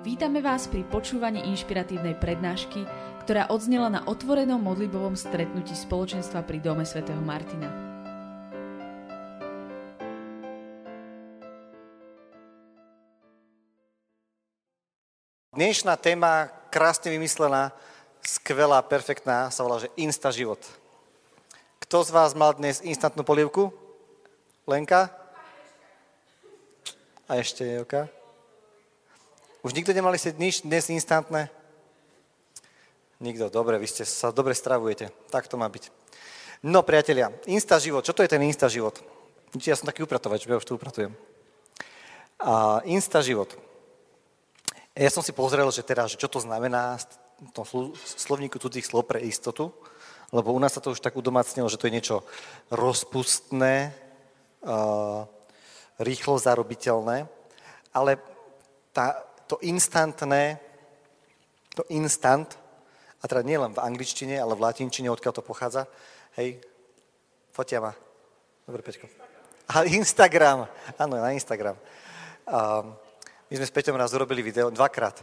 Vítame vás pri počúvaní inšpiratívnej prednášky, ktorá odznela na otvorenom modlibovom stretnutí spoločenstva pri Dome svätého Martina. Dnešná téma, krásne vymyslená, skvelá, perfektná, sa volá, že Insta život. Kto z vás mal dnes instantnú polievku? Lenka? A ešte Joka? Už nikto nemali si nič dnes instantné? Nikto, dobre, vy ste sa dobre stravujete. Tak to má byť. No, priatelia, Insta život. Čo to je ten Insta život? Ja som taký upratovač, ja už tu upratujem. A Insta život. Ja som si pozrel, že že čo to znamená v tom slovníku cudzích slov pre istotu, lebo u nás sa to už tak udomácnilo, že to je niečo rozpustné, rýchlo zarobiteľné, ale tá, to instantné, to instant, a teda nie len v angličtine, ale v latinčine, odkiaľ to pochádza, hej, fotia ma. Dobre, Peťko. A Instagram, áno, na Instagram. A my sme s Peťom raz urobili video, dvakrát,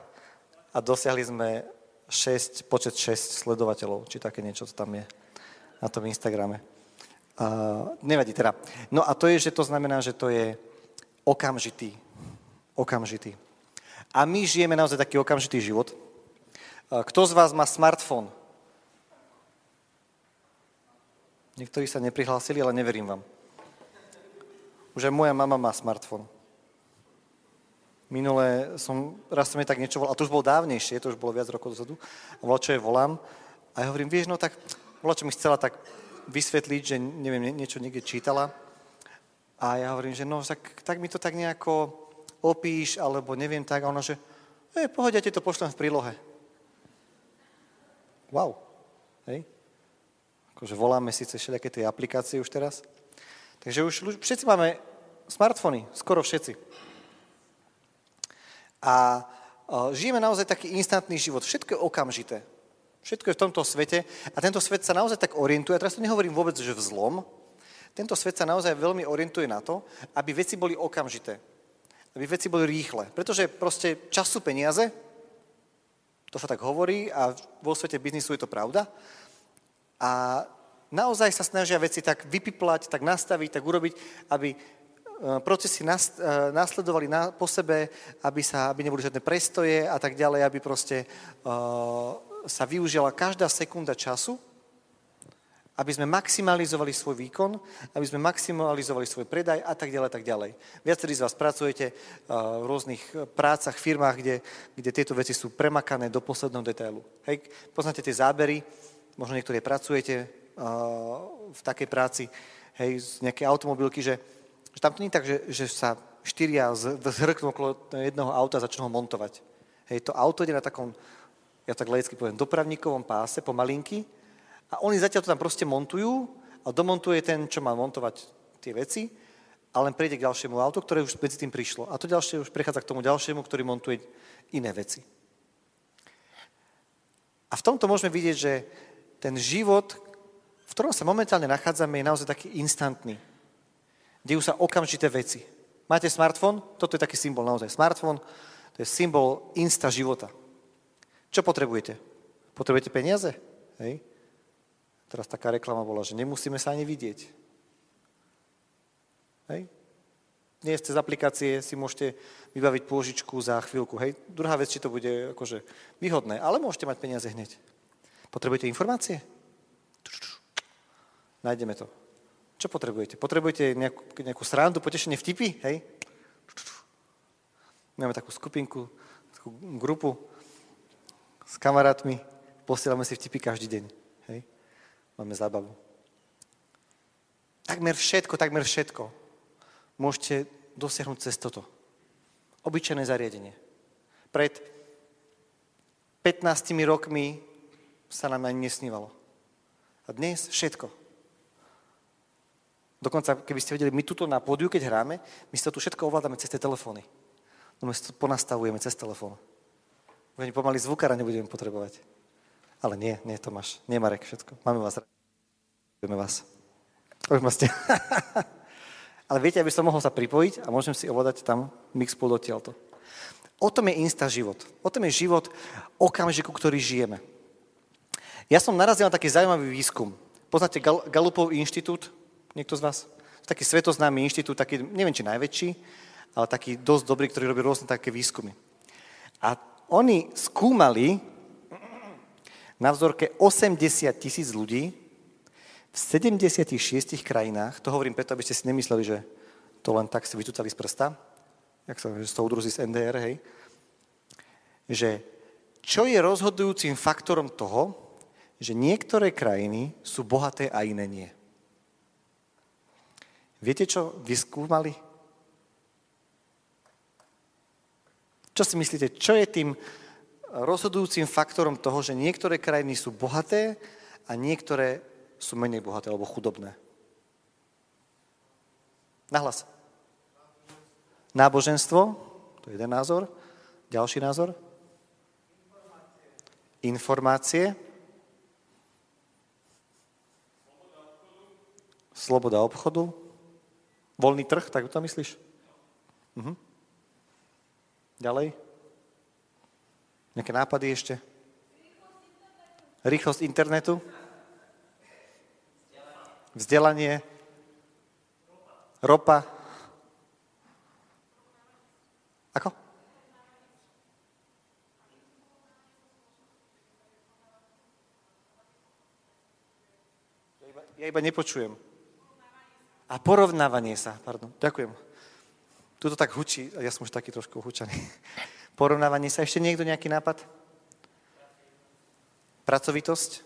a dosiahli sme 6, počet 6 sledovateľov, či také niečo tam je na tom Instagrame. Uh, nevadí teda. No a to je, že to znamená, že to je okamžitý. Okamžitý. A my žijeme naozaj taký okamžitý život. Kto z vás má smartfón? Niektorí sa neprihlásili, ale neverím vám. Už aj moja mama má smartfón. Minule som, raz som jej tak niečo volal, a to už bolo dávnejšie, to už bolo viac rokov dozadu, a volal, čo jej volám. A ja hovorím, vieš, no tak, volal, čo mi chcela tak vysvetliť, že neviem, niečo niekde čítala. A ja hovorím, že no, tak, tak mi to tak nejako opíš, alebo neviem tak. A ona, že e, pohoď, ja ti to pošlem v prílohe. Wow. Hej. Akože voláme síce všelijaké tie aplikácie už teraz. Takže už všetci máme smartfóny, skoro všetci. A žijeme naozaj taký instantný život. Všetko je okamžité. Všetko je v tomto svete a tento svet sa naozaj tak orientuje. A teraz to nehovorím vôbec, že v. Tento svet sa naozaj veľmi orientuje na to, aby veci boli okamžité aby veci boli rýchle. Pretože proste čas sú peniaze, to sa tak hovorí a vo svete biznisu je to pravda. A naozaj sa snažia veci tak vypiplať, tak nastaviť, tak urobiť, aby e, procesy e, následovali na, po sebe, aby, sa, aby neboli žiadne prestoje a tak ďalej, aby proste uh, sa využila každá sekunda času aby sme maximalizovali svoj výkon, aby sme maximalizovali svoj predaj a tak ďalej, tak ďalej. Viacerí z vás pracujete eh, v rôznych prácach, firmách, kde, kde tieto veci sú premakané do posledného detailu. Hej, poznáte tie zábery, možno niektorí pracujete uh, v takej práci, hej, z nejakej automobilky, že, že tam to nie je tak, že, že sa štyria zhrknú okolo jedného auta a začnú ho montovať. Hej, to auto ide na takom, ja tak laicky poviem, dopravníkovom páse, pomalinky, a oni zatiaľ to tam proste montujú a domontuje ten, čo má montovať tie veci a len prejde k ďalšiemu autu, ktoré už medzi tým prišlo. A to ďalšie už prechádza k tomu ďalšiemu, ktorý montuje iné veci. A v tomto môžeme vidieť, že ten život, v ktorom sa momentálne nachádzame, je naozaj taký instantný. Dejú sa okamžité veci. Máte smartfón? Toto je taký symbol naozaj. Smartfón to je symbol insta života. Čo potrebujete? Potrebujete peniaze? Hej? Teraz taká reklama bola, že nemusíme sa ani vidieť. Hej? Dnes cez aplikácie si môžete vybaviť pôžičku za chvíľku. Hej? Druhá vec, či to bude akože výhodné, ale môžete mať peniaze hneď. Potrebujete informácie? Nájdeme to. Čo potrebujete? Potrebujete nejakú, nejakú srandu, potešenie vtipy? Hej? Máme takú skupinku, takú grupu s kamarátmi, posielame si vtipy každý deň. Máme zábavu. Takmer všetko, takmer všetko môžete dosiahnuť cez toto. Obyčajné zariadenie. Pred 15 rokmi sa nám ani nesnívalo. A dnes všetko. Dokonca, keby ste vedeli, my tuto na pódiu, keď hráme, my to tu všetko ovládame cez tie telefóny. No my si to ponastavujeme cez telefón. Už ani pomaly zvukára nebudeme potrebovať. Ale nie, nie Tomáš, nie Marek, všetko. Máme vás. Ďakujeme vás. Už ma ste... Ale viete, aby som mohol sa pripojiť a môžem si ovládať tam Mixpool odtiaľto. O tom je insta život. O tom je život okamžiku, ktorý žijeme. Ja som narazil na taký zaujímavý výskum. Poznáte Gal- Galupov inštitút? Niekto z vás? Taký svetoznámy inštitút, taký, neviem či najväčší, ale taký dosť dobrý, ktorý robí rôzne také výskumy. A oni skúmali na vzorke 80 tisíc ľudí v 76 krajinách, to hovorím preto, aby ste si nemysleli, že to len tak si vytúcali z prsta, jak sa že soudruzi z NDR, hej, že čo je rozhodujúcim faktorom toho, že niektoré krajiny sú bohaté a iné nie. Viete, čo vyskúmali? Čo si myslíte, čo je tým rozhodujúcim faktorom toho, že niektoré krajiny sú bohaté a niektoré sú menej bohaté alebo chudobné? Nahlas. Náboženstvo, to je jeden názor. Ďalší názor? Informácie. Sloboda obchodu. Voľný trh, tak to myslíš? Mhm. Ďalej? Nejaké nápady ešte? Rýchlosť internetu? Vzdelanie? Ropa? Ako? Ja iba, nepočujem. A porovnávanie sa, pardon, ďakujem. Tuto tak hučí, ja som už taký trošku hučaný. Porovnávanie sa. Ešte niekto nejaký nápad? Pracovitosť?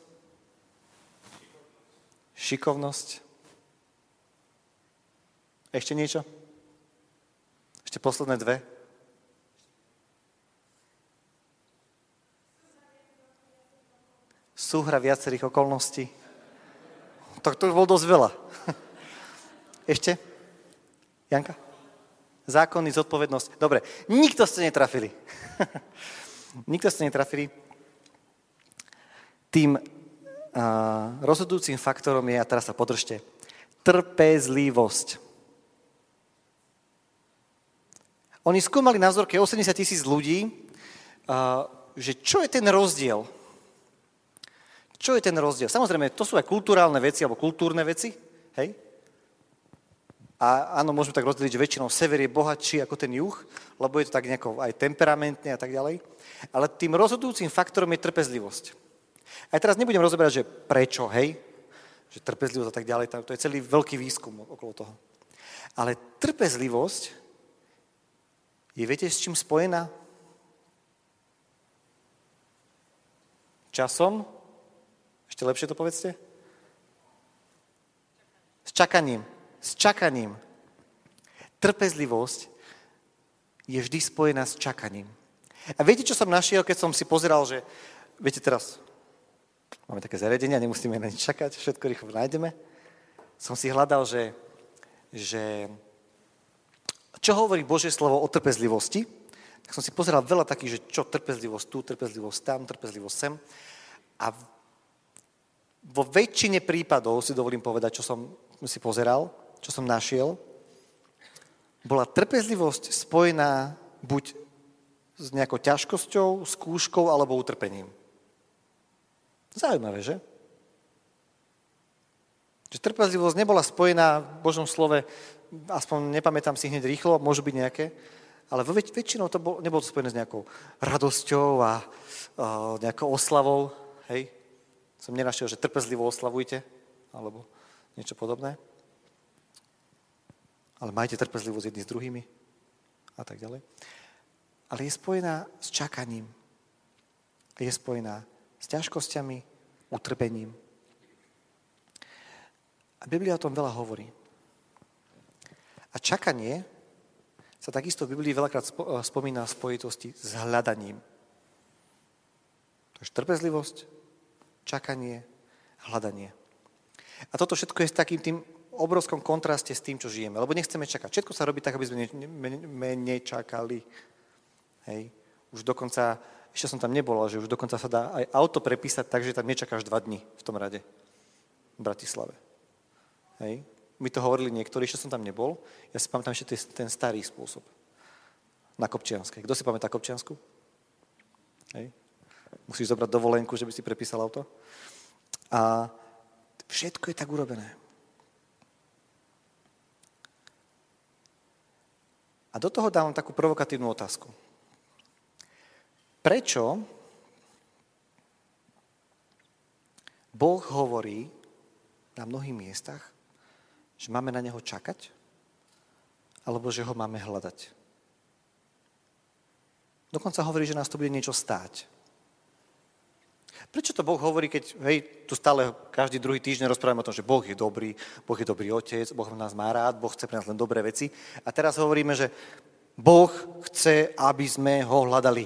Šikovnosť? Ešte niečo? Ešte posledné dve? Súhra viacerých okolností. Tak to už bol dosť veľa. Ešte? Janka? Zákony, zodpovednosť. Dobre, nikto ste netrafili. nikto ste netrafili. Tým uh, rozhodujúcim faktorom je, a teraz sa podržte, trpezlivosť. Oni skúmali na vzorke 80 tisíc ľudí, uh, že čo je ten rozdiel? Čo je ten rozdiel? Samozrejme, to sú aj kulturálne veci, alebo kultúrne veci, hej? A áno, môžeme tak rozdeliť, že väčšinou sever je bohatší ako ten juh, lebo je to tak nejako aj temperamentne a tak ďalej. Ale tým rozhodujúcim faktorom je trpezlivosť. Aj teraz nebudem rozoberať, že prečo, hej, že trpezlivosť a tak ďalej, to je celý veľký výskum okolo toho. Ale trpezlivosť je, viete, s čím spojená? Časom? Ešte lepšie to povedzte? S čakaním s čakaním. Trpezlivosť je vždy spojená s čakaním. A viete, čo som našiel, keď som si pozeral, že, viete teraz, máme také zariadenia, nemusíme na nič čakať, všetko rýchlo nájdeme. Som si hľadal, že, že čo hovorí Božie slovo o trpezlivosti, tak som si pozeral veľa takých, že čo trpezlivosť tu, trpezlivosť tam, trpezlivosť sem. A vo väčšine prípadov si dovolím povedať, čo som si pozeral, čo som našiel, bola trpezlivosť spojená buď s nejakou ťažkosťou, skúškou alebo utrpením. Zaujímavé, že? Že trpezlivosť nebola spojená v Božom slove, aspoň nepamätám si hneď rýchlo, môžu byť nejaké, ale väč- väčšinou to bol, nebolo to spojené s nejakou radosťou a, a nejakou oslavou. Hej? Som nenašiel, že trpezlivo oslavujte, alebo niečo podobné ale majte trpezlivosť jedni s druhými a tak ďalej. Ale je spojená s čakaním. Je spojená s ťažkosťami, utrpením. A Biblia o tom veľa hovorí. A čakanie sa takisto v Biblii veľakrát spomína v spojitosti s hľadaním. Takže trpezlivosť, čakanie, hľadanie. A toto všetko je s takým tým obrovskom kontraste s tým, čo žijeme. Lebo nechceme čakať. Všetko sa robí tak, aby sme nečakali. Hej. Už dokonca, ešte som tam nebol, ale že už dokonca sa dá aj auto prepísať tak, že tam nečakáš dva dny v tom rade v Bratislave. Hej. My to hovorili niektorí, ešte som tam nebol. Ja si pamätám ešte ten starý spôsob. na Kopčianskej. Kto si pamätá Kopčiansku? Hej. Musíš zobrať dovolenku, že by si prepísal auto. A všetko je tak urobené. A do toho dávam takú provokatívnu otázku. Prečo Boh hovorí na mnohých miestach, že máme na Neho čakať, alebo že ho máme hľadať? Dokonca hovorí, že nás to bude niečo stáť. Prečo to Boh hovorí, keď hej, tu stále každý druhý týždeň rozprávame o tom, že Boh je dobrý, Boh je dobrý otec, Boh nás má rád, Boh chce pre nás len dobré veci. A teraz hovoríme, že Boh chce, aby sme ho hľadali.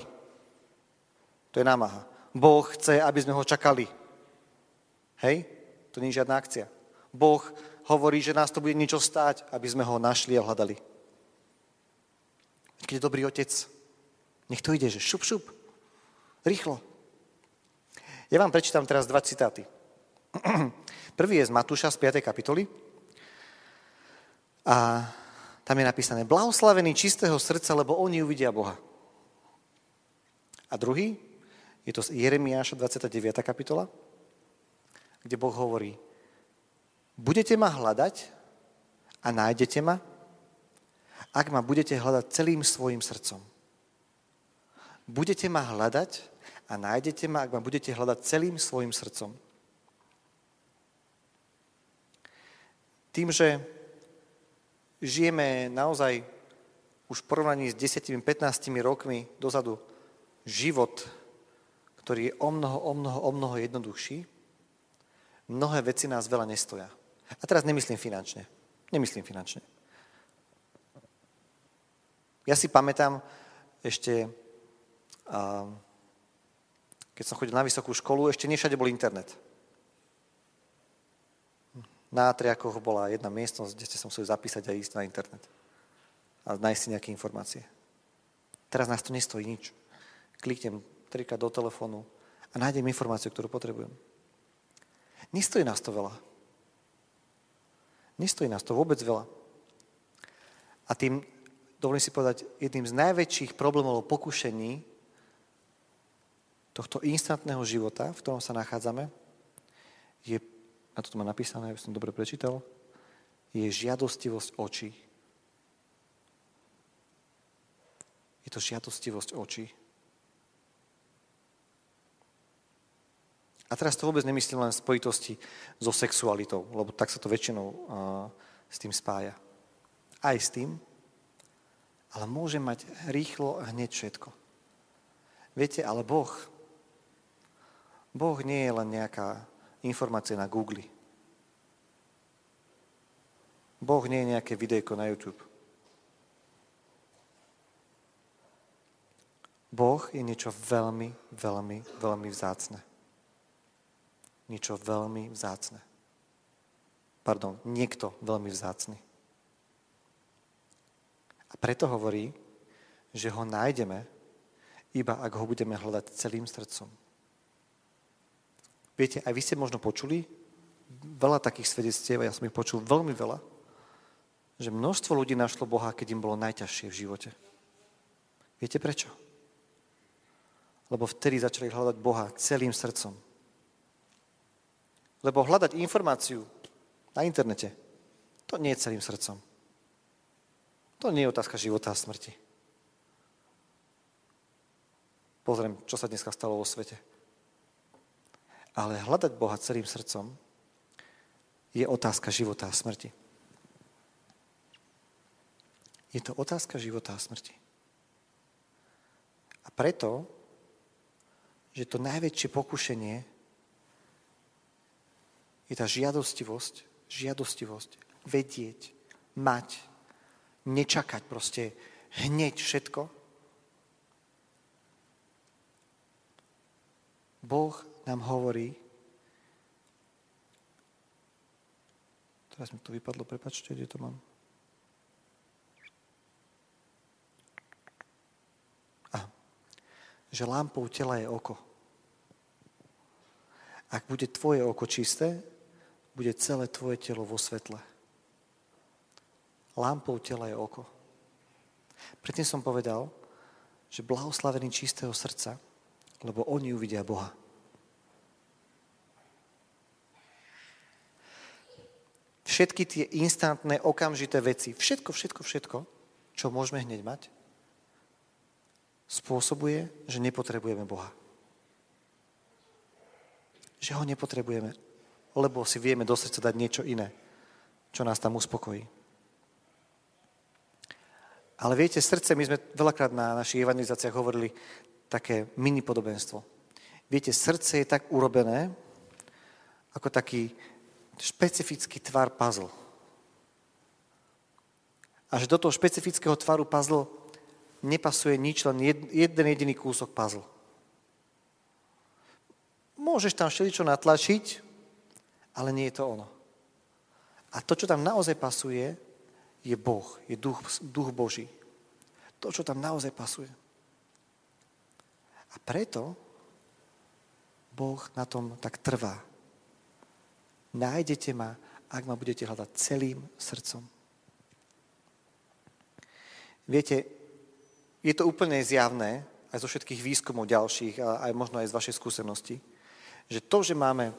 To je námaha. Boh chce, aby sme ho čakali. Hej? To nie je žiadna akcia. Boh hovorí, že nás to bude niečo stáť, aby sme ho našli a hľadali. Keď je dobrý otec, nech to ide, že šup, šup. Rýchlo. Ja vám prečítam teraz dva citáty. Prvý je z Matúša z 5. kapitoly. A tam je napísané, blahoslavený čistého srdca, lebo oni uvidia Boha. A druhý, je to z Jeremiáša 29. kapitola, kde Boh hovorí, budete ma hľadať a nájdete ma, ak ma budete hľadať celým svojim srdcom. Budete ma hľadať a nájdete ma, ak ma budete hľadať celým svojim srdcom. Tým, že žijeme naozaj už v porovnaní s 10-15 rokmi dozadu život, ktorý je o mnoho, o mnoho, o mnoho jednoduchší, mnohé veci nás veľa nestoja. A teraz nemyslím finančne. Nemyslím finančne. Ja si pamätám ešte a keď som chodil na vysokú školu, ešte nie všade bol internet. Na Triakoch bola jedna miestnosť, kde ste sa museli zapísať a ísť na internet. A nájsť si nejaké informácie. Teraz nás to nestojí nič. Kliknem trikrát do telefónu a nájdem informáciu, ktorú potrebujem. Nestojí nás to veľa. Nestojí nás to vôbec veľa. A tým, dovolím si povedať, jedným z najväčších problémov pokušení tohto instantného života, v ktorom sa nachádzame, je, a toto má napísané, aby som dobre prečítal, je žiadostivosť očí. Je to žiadostivosť očí. A teraz to vôbec nemyslím len v spojitosti so sexualitou, lebo tak sa to väčšinou uh, s tým spája. Aj s tým, ale môže mať rýchlo hneď všetko. Viete, ale Boh Boh nie je len nejaká informácia na Google. Boh nie je nejaké videjko na YouTube. Boh je niečo veľmi, veľmi, veľmi vzácne. Niečo veľmi vzácne. Pardon, niekto veľmi vzácny. A preto hovorí, že ho nájdeme, iba ak ho budeme hľadať celým srdcom. Viete, aj vy ste možno počuli veľa takých svedectiev, ja som ich počul veľmi veľa, že množstvo ľudí našlo Boha, keď im bolo najťažšie v živote. Viete prečo? Lebo vtedy začali hľadať Boha celým srdcom. Lebo hľadať informáciu na internete, to nie je celým srdcom. To nie je otázka života a smrti. Pozriem, čo sa dneska stalo vo svete. Ale hľadať Boha celým srdcom je otázka života a smrti. Je to otázka života a smrti. A preto, že to najväčšie pokušenie je tá žiadostivosť, žiadostivosť, vedieť, mať, nečakať proste hneď všetko. Boh nám hovorí, teraz mi to vypadlo, prepačte, kde to mám. A, že lámpou tela je oko. Ak bude tvoje oko čisté, bude celé tvoje telo vo svetle. Lámpou tela je oko. Predtým som povedal, že blahoslavený čistého srdca, lebo oni uvidia Boha. Všetky tie instantné, okamžité veci, všetko, všetko, všetko, čo môžeme hneď mať, spôsobuje, že nepotrebujeme Boha. Že ho nepotrebujeme, lebo si vieme do srdca dať niečo iné, čo nás tam uspokojí. Ale viete, srdce, my sme veľakrát na našich evangelizáciách hovorili také mini podobenstvo. Viete, srdce je tak urobené, ako taký špecifický tvar puzzle. A že do toho špecifického tvaru puzzle nepasuje nič, len jeden jediný kúsok puzzle. Môžeš tam všeličo natlačiť, ale nie je to ono. A to, čo tam naozaj pasuje, je Boh, je duch, duch Boží. To, čo tam naozaj pasuje. A preto Boh na tom tak trvá. Nájdete ma, ak ma budete hľadať celým srdcom. Viete, je to úplne zjavné, aj zo všetkých výskumov ďalších, a aj možno aj z vašej skúsenosti, že to, že máme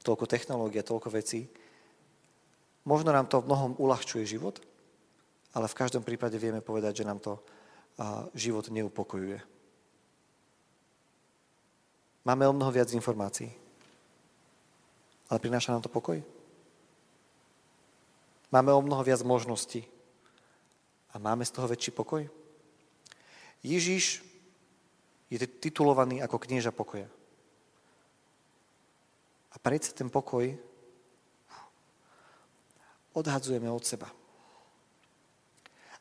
toľko technológií a toľko vecí, Možno nám to v mnohom uľahčuje život, ale v každom prípade vieme povedať, že nám to život neupokojuje. Máme o mnoho viac informácií, ale prináša nám to pokoj? Máme o mnoho viac možností a máme z toho väčší pokoj? Ježíš je titulovaný ako knieža pokoja. A predsa ten pokoj odhadzujeme od seba.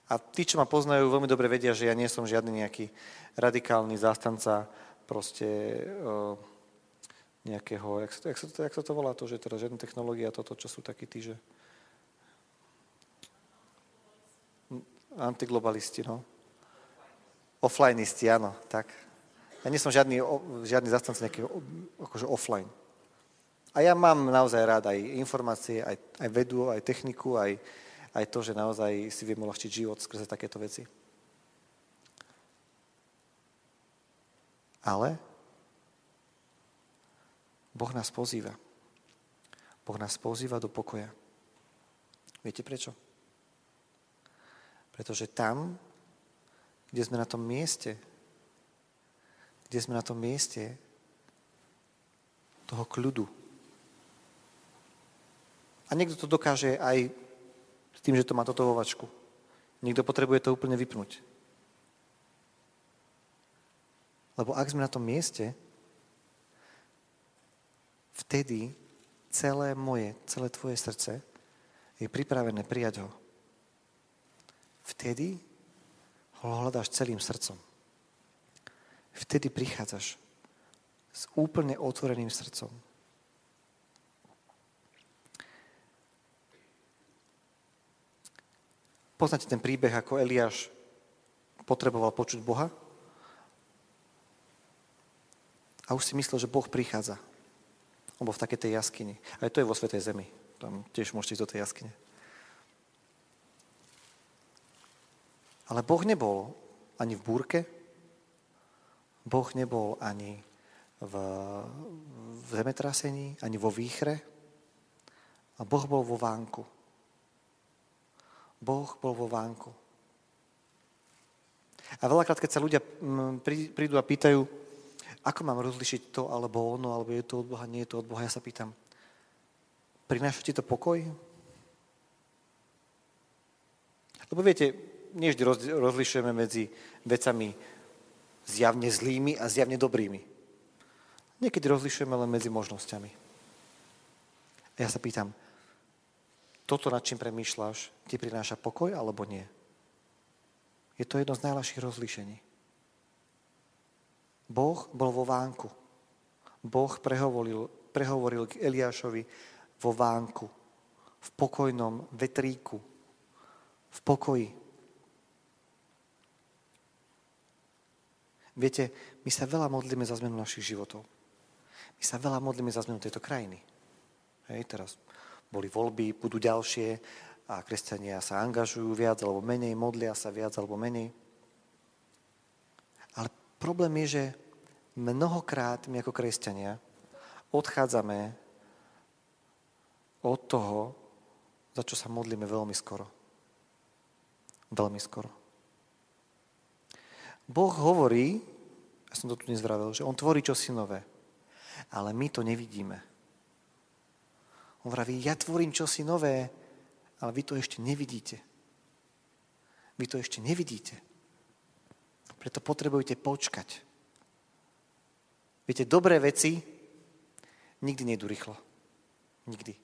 A tí, čo ma poznajú, veľmi dobre vedia, že ja nie som žiadny nejaký radikálny zástanca proste uh, nejakého, jak sa, to, jak, sa to, jak sa to volá to, že teda žiadna technológia, toto, čo sú takí tí, že antiglobalisti, no. Offlineisti, áno, tak. Ja nie som žiadny, žiadny zastanca nejakého akože offline. A ja mám naozaj rád aj informácie, aj, aj vedu, aj techniku, aj, aj to, že naozaj si viem uľahčiť život skrze takéto veci. Ale Boh nás pozýva. Boh nás pozýva do pokoja. Viete prečo? Pretože tam, kde sme na tom mieste, kde sme na tom mieste toho kľudu, a niekto to dokáže aj s tým, že to má toto vovačku. Niekto potrebuje to úplne vypnúť. Lebo ak sme na tom mieste, vtedy celé moje, celé tvoje srdce je pripravené prijať ho. Vtedy ho hľadáš celým srdcom. Vtedy prichádzaš s úplne otvoreným srdcom. Poznáte ten príbeh, ako Eliáš potreboval počuť Boha? A už si myslel, že Boh prichádza. Bol v takej tej jaskyni. Aj to je vo Svetej Zemi. Tam tiež môžete ísť do tej jaskyne. Ale Boh nebol ani v búrke, Boh nebol ani v, v zemetrasení, ani vo výchre. A Boh bol vo vánku. Boh bol vo vánku. A veľakrát, keď sa ľudia mm, prídu a pýtajú, ako mám rozlišiť to alebo ono, alebo je to od Boha, nie je to od Boha, ja sa pýtam, prináša ti to pokoj? Lebo viete, nie vždy rozlišujeme medzi vecami zjavne zlými a zjavne dobrými. Niekedy rozlišujeme len medzi možnosťami. A ja sa pýtam, toto, nad čím premýšľaš, ti prináša pokoj alebo nie? Je to jedno z najľahších rozlíšení. Boh bol vo vánku. Boh prehovoril, prehovoril k Eliášovi vo vánku, v pokojnom vetríku, v pokoji. Viete, my sa veľa modlíme za zmenu našich životov. My sa veľa modlíme za zmenu tejto krajiny. Hej, teraz boli voľby, budú ďalšie, a kresťania sa angažujú viac alebo menej, modlia sa viac alebo menej. Problém je, že mnohokrát my ako kresťania odchádzame od toho, za čo sa modlíme veľmi skoro. Veľmi skoro. Boh hovorí, ja som to tu dnes vravel, že On tvorí čosi nové. Ale my to nevidíme. On vraví, ja tvorím čosi nové, ale vy to ešte nevidíte. Vy to ešte nevidíte. Preto potrebujete počkať. Viete, dobré veci nikdy nejdu rýchlo. Nikdy.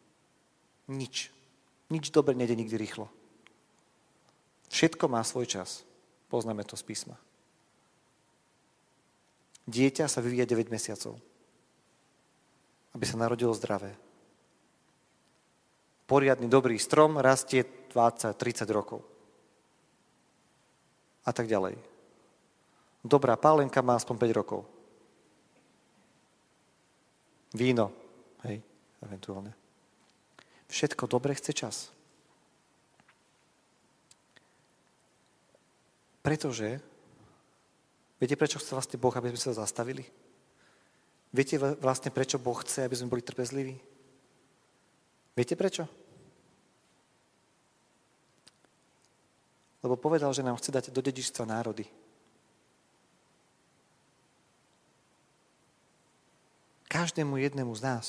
Nič. Nič dobre nejde nikdy rýchlo. Všetko má svoj čas. Poznáme to z písma. Dieťa sa vyvíja 9 mesiacov, aby sa narodilo zdravé. Poriadny, dobrý strom rastie 20-30 rokov. A tak ďalej. Dobrá pálenka má aspoň 5 rokov. Víno, hej, eventuálne. Všetko dobre chce čas. Pretože, viete, prečo chce vlastne Boh, aby sme sa zastavili? Viete vlastne, prečo Boh chce, aby sme boli trpezliví? Viete prečo? Lebo povedal, že nám chce dať do dedičstva národy. Každému jednému z nás.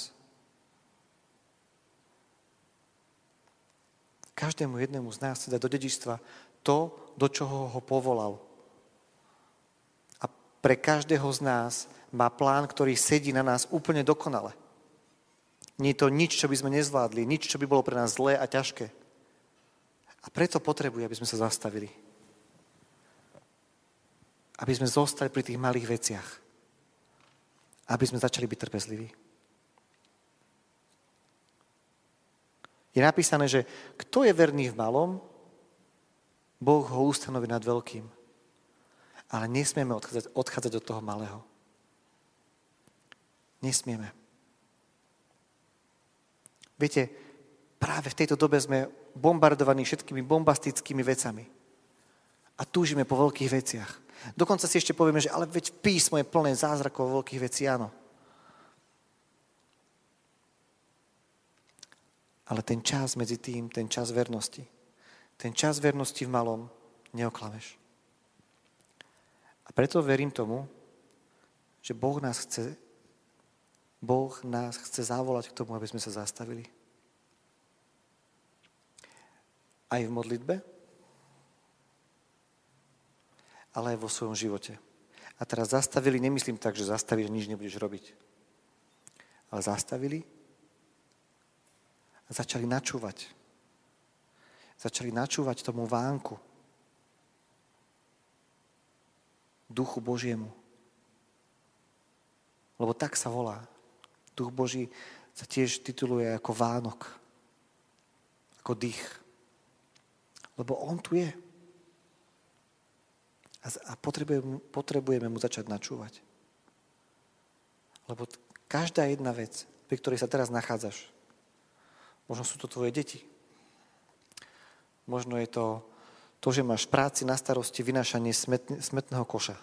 Každému jednému z nás dať do dedičstva to, do čoho ho povolal. A pre každého z nás má plán, ktorý sedí na nás úplne dokonale. Nie je to nič, čo by sme nezvládli, nič, čo by bolo pre nás zlé a ťažké. A preto potrebuje, aby sme sa zastavili. Aby sme zostali pri tých malých veciach aby sme začali byť trpezliví. Je napísané, že kto je verný v malom, Boh ho ustanoví nad veľkým. Ale nesmieme odchádzať, odchádzať od toho malého. Nesmieme. Viete, práve v tejto dobe sme bombardovaní všetkými bombastickými vecami. A túžime po veľkých veciach. Dokonca si ešte povieme, že ale veď písmo je plné zázrakov veľkých vecí, áno. Ale ten čas medzi tým, ten čas vernosti, ten čas vernosti v malom neoklameš. A preto verím tomu, že Boh nás chce, Boh nás chce zavolať k tomu, aby sme sa zastavili. Aj v modlitbe, ale aj vo svojom živote. A teraz zastavili, nemyslím tak, že zastavili, že nič nebudeš robiť. Ale zastavili a začali načúvať. Začali načúvať tomu vánku. Duchu Božiemu. Lebo tak sa volá. Duch Boží sa tiež tituluje ako Vánok. Ako dých. Lebo On tu je a potrebujeme, potrebujeme mu začať načúvať. Lebo každá jedna vec, pri ktorej sa teraz nachádzaš, možno sú to tvoje deti, možno je to to, že máš práci na starosti vynášanie smetného koša.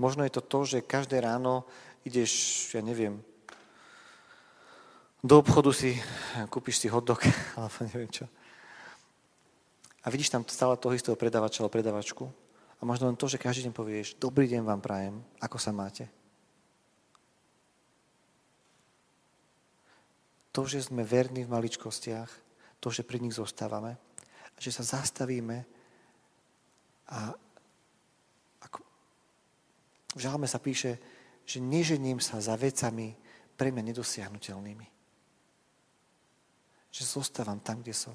Možno je to to, že každé ráno ideš, ja neviem, do obchodu si, kúpiš si hotdog, alebo neviem čo a vidíš tam stále toho istého predavača alebo predavačku a možno len to, že každý deň povieš, dobrý deň vám prajem, ako sa máte. To, že sme verní v maličkostiach, to, že pri nich zostávame že sa zastavíme a ako v žalme sa píše, že nežením sa za vecami pre mňa nedosiahnutelnými. Že zostávam tam, kde som.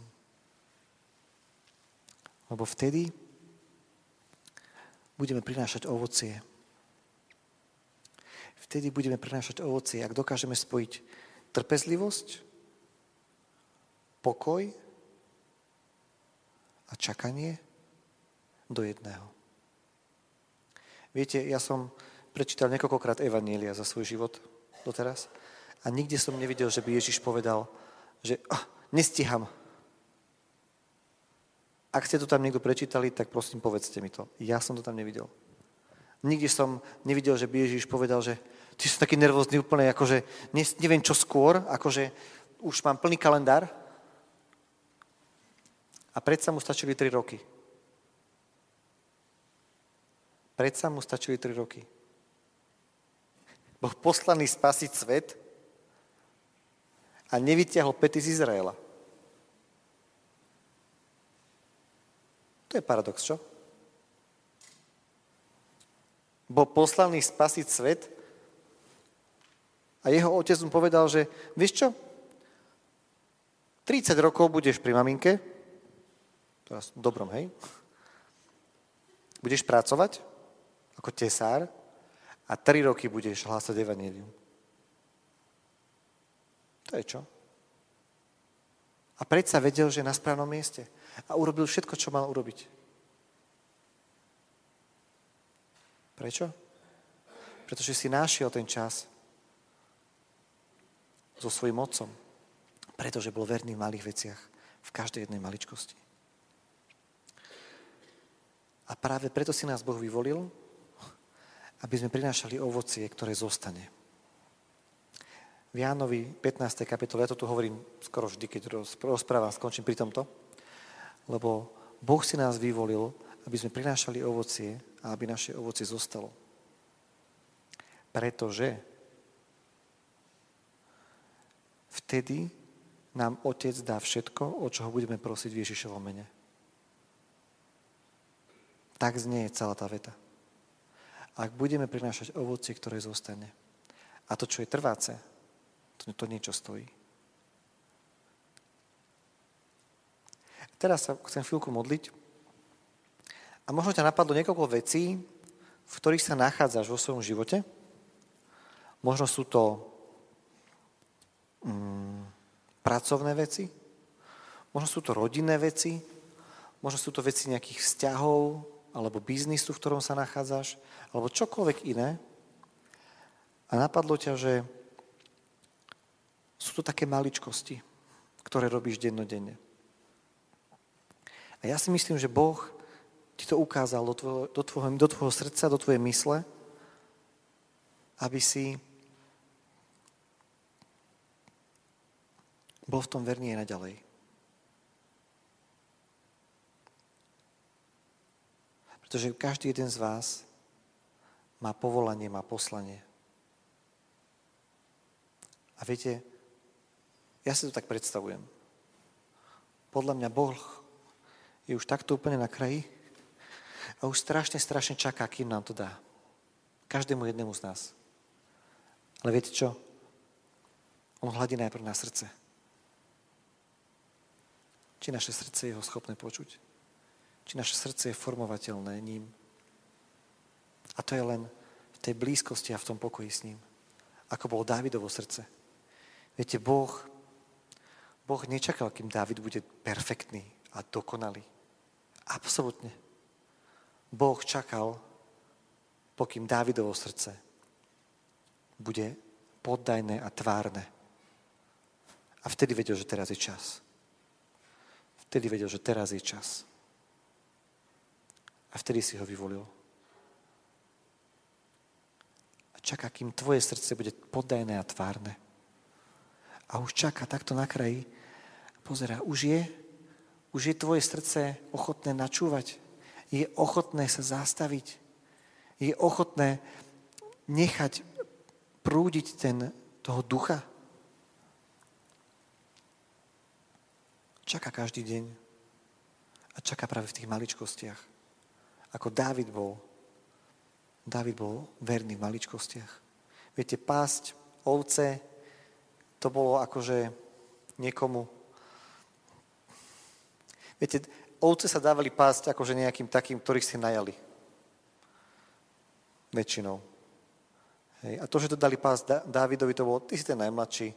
Lebo vtedy budeme prinášať ovocie. Vtedy budeme prinášať ovocie, ak dokážeme spojiť trpezlivosť, pokoj a čakanie do jedného. Viete, ja som prečítal niekoľkokrát Evanielia za svoj život doteraz a nikde som nevidel, že by Ježiš povedal, že oh, nestíham. Ak ste to tam niekto prečítali, tak prosím, povedzte mi to. Ja som to tam nevidel. Nikdy som nevidel, že by Ježiš povedal, že ty si taký nervózny úplne, akože neviem čo skôr, akože už mám plný kalendár. A predsa mu stačili 3 roky. Predsa mu stačili 3 roky. Boh poslaný spasiť svet a nevytiahol pety z Izraela. To je paradox, čo? Bol poslaný spasiť svet a jeho otec mu povedal, že vieš čo? 30 rokov budeš pri maminke, teraz dobrom, hej? Budeš pracovať ako tesár a 3 roky budeš hlásať evanílium. To je čo? A predsa vedel, že je na správnom mieste a urobil všetko, čo mal urobiť. Prečo? Pretože si našiel ten čas so svojím otcom. Pretože bol verný v malých veciach, v každej jednej maličkosti. A práve preto si nás Boh vyvolil, aby sme prinášali ovocie, ktoré zostane. V Jánovi 15. kapitole, ja to tu hovorím skoro vždy, keď rozprávam, skončím pri tomto, lebo Boh si nás vyvolil, aby sme prinášali ovocie a aby naše ovocie zostalo. Pretože vtedy nám Otec dá všetko, o čo ho budeme prosiť v Ježišovom mene. Tak znie celá tá veta. Ak budeme prinášať ovocie, ktoré zostane, a to, čo je trváce, to, to niečo stojí. Teraz sa chcem chvíľku modliť a možno ťa napadlo niekoľko vecí, v ktorých sa nachádzaš vo svojom živote. Možno sú to mm, pracovné veci, možno sú to rodinné veci, možno sú to veci nejakých vzťahov alebo biznisu, v ktorom sa nachádzaš, alebo čokoľvek iné. A napadlo ťa, že sú to také maličkosti, ktoré robíš dennodenne. A ja si myslím, že Boh ti to ukázal do tvojho, do tvojho, do tvojho srdca, do tvojej mysle, aby si bol v tom verný aj naďalej. Pretože každý jeden z vás má povolanie, má poslanie. A viete, ja si to tak predstavujem. Podľa mňa Boh je už takto úplne na kraji a už strašne, strašne čaká, kým nám to dá. Každému jednému z nás. Ale viete čo? On hľadí najprv na srdce. Či naše srdce je ho schopné počuť. Či naše srdce je formovateľné ním. A to je len v tej blízkosti a v tom pokoji s ním. Ako bolo Dávidovo srdce. Viete, Boh, boh nečakal, kým Dávid bude perfektný a dokonalý. Absolutne. Boh čakal, pokým Dávidovo srdce bude poddajné a tvárne. A vtedy vedel, že teraz je čas. Vtedy vedel, že teraz je čas. A vtedy si ho vyvolil. A čaká, kým tvoje srdce bude poddajné a tvárne. A už čaká takto na kraji. Pozera, už je už je tvoje srdce ochotné načúvať. Je ochotné sa zastaviť. Je ochotné nechať prúdiť ten, toho ducha. Čaká každý deň. A čaká práve v tých maličkostiach. Ako Dávid bol. Dávid bol verný v maličkostiach. Viete, pásť ovce, to bolo akože niekomu Viete, ovce sa dávali pásť akože nejakým takým, ktorých si najali. Väčšinou. Hej. A to, že to dali pásť Dávidovi, to bolo, ty si ten najmladší,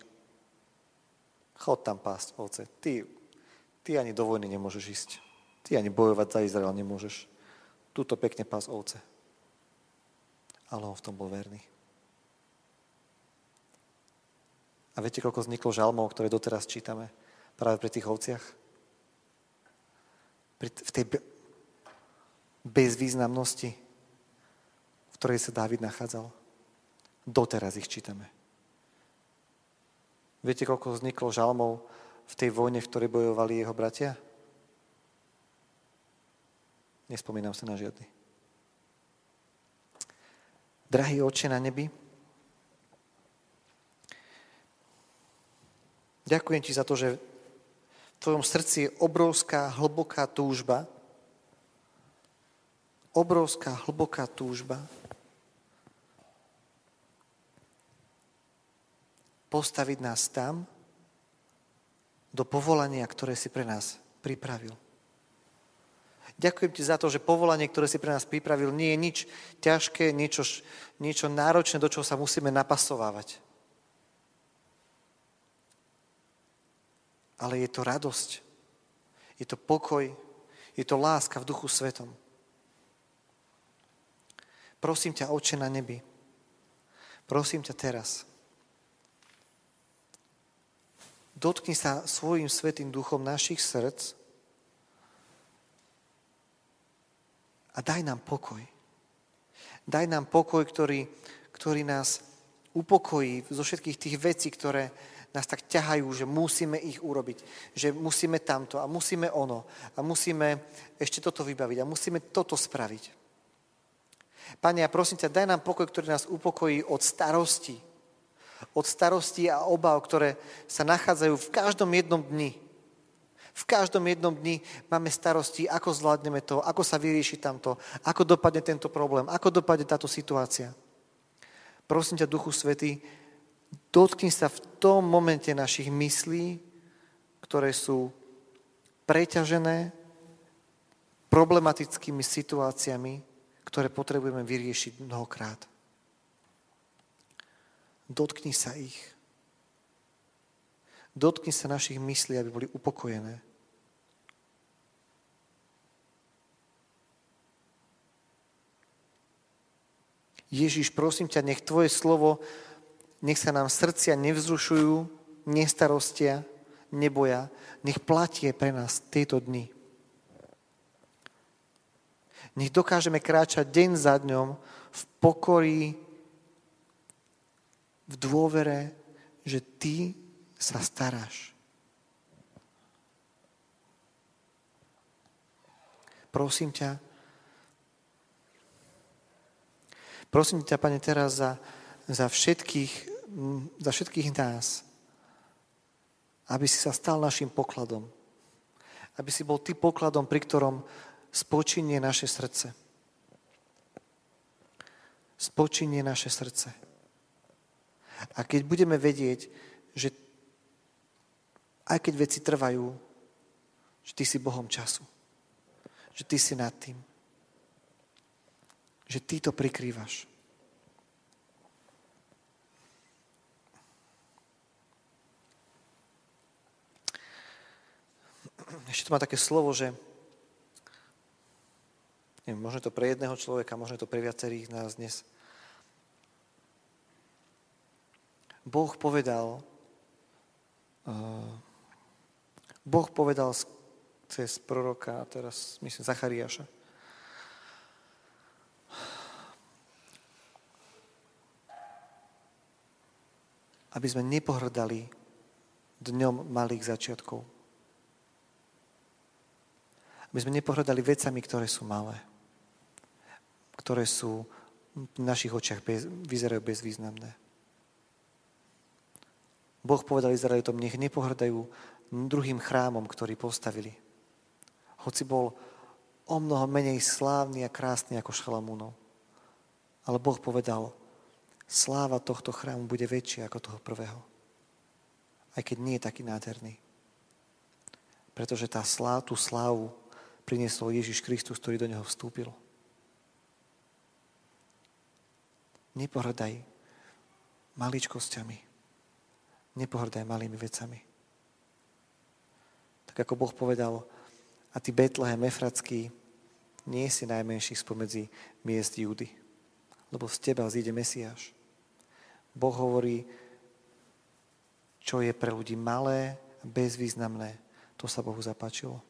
chod tam pásť ovce. Ty, ty ani do vojny nemôžeš ísť. Ty ani bojovať za Izrael nemôžeš. Tuto pekne pás ovce. Ale on v tom bol verný. A viete, koľko vzniklo žalmov, ktoré doteraz čítame práve pri tých ovciach? V tej bezvýznamnosti, v ktorej sa Dávid nachádzal. Doteraz ich čítame. Viete, koľko vzniklo žalmov v tej vojne, v ktorej bojovali jeho bratia? Nespomínam sa na žiadny. Drahý oče na nebi, ďakujem ti za to, že tvojom srdci je obrovská, hlboká túžba, obrovská, hlboká túžba postaviť nás tam, do povolania, ktoré si pre nás pripravil. Ďakujem ti za to, že povolanie, ktoré si pre nás pripravil, nie je nič ťažké, niečo, niečo náročné, do čoho sa musíme napasovávať. Ale je to radosť, je to pokoj, je to láska v duchu svetom. Prosím ťa, Oče na nebi, prosím ťa teraz, dotkni sa svojim svetým duchom našich srdc, a daj nám pokoj. Daj nám pokoj, ktorý, ktorý nás upokojí zo všetkých tých vecí, ktoré nás tak ťahajú, že musíme ich urobiť, že musíme tamto a musíme ono a musíme ešte toto vybaviť a musíme toto spraviť. Pane, ja prosím ťa, daj nám pokoj, ktorý nás upokojí od starosti. Od starosti a obav, ktoré sa nachádzajú v každom jednom dni v každom jednom dni máme starosti, ako zvládneme to, ako sa vyrieši tamto, ako dopadne tento problém, ako dopadne táto situácia. Prosím ťa, Duchu Svety, dotkni sa v tom momente našich myslí, ktoré sú preťažené problematickými situáciami, ktoré potrebujeme vyriešiť mnohokrát. Dotkni sa ich. Dotkni sa našich myslí, aby boli upokojené. Ježiš, prosím ťa, nech Tvoje slovo, nech sa nám srdcia nevzrušujú, nestarostia, neboja, nech platie pre nás tieto dny. Nech dokážeme kráčať deň za dňom v pokorí, v dôvere, že Ty sa staráš. Prosím ťa, Prosím ťa, Pane, teraz za, za, všetkých, za všetkých nás, aby si sa stal našim pokladom. Aby si bol ty pokladom, pri ktorom spočinie naše srdce. Spočinie naše srdce. A keď budeme vedieť, že aj keď veci trvajú, že ty si Bohom času. Že ty si nad tým že ty to prikrývaš. Ešte to má také slovo, že neviem, možno to pre jedného človeka, možno to pre viacerých nás dnes. Boh povedal, uh, Boh povedal cez proroka, teraz myslím Zachariáša, aby sme nepohrdali dňom malých začiatkov. Aby sme nepohrdali vecami, ktoré sú malé. Ktoré sú v našich očiach bez, vyzerajú bezvýznamné. Boh povedal Izraelitom, nech nepohrdajú druhým chrámom, ktorý postavili. Hoci bol o mnoho menej slávny a krásny ako Šalamúnov. Ale Boh povedal, sláva tohto chrámu bude väčšia ako toho prvého. Aj keď nie je taký nádherný. Pretože tá slá, tú slávu priniesol Ježiš Kristus, ktorý do neho vstúpil. Nepohrdaj maličkosťami. Nepohrdaj malými vecami. Tak ako Boh povedal, a ty Betlehem Efratský nie si najmenší spomedzi miest Júdy, lebo z teba zíde Mesiáš. Boh hovorí, čo je pre ľudí malé, bezvýznamné, to sa Bohu zapáčilo.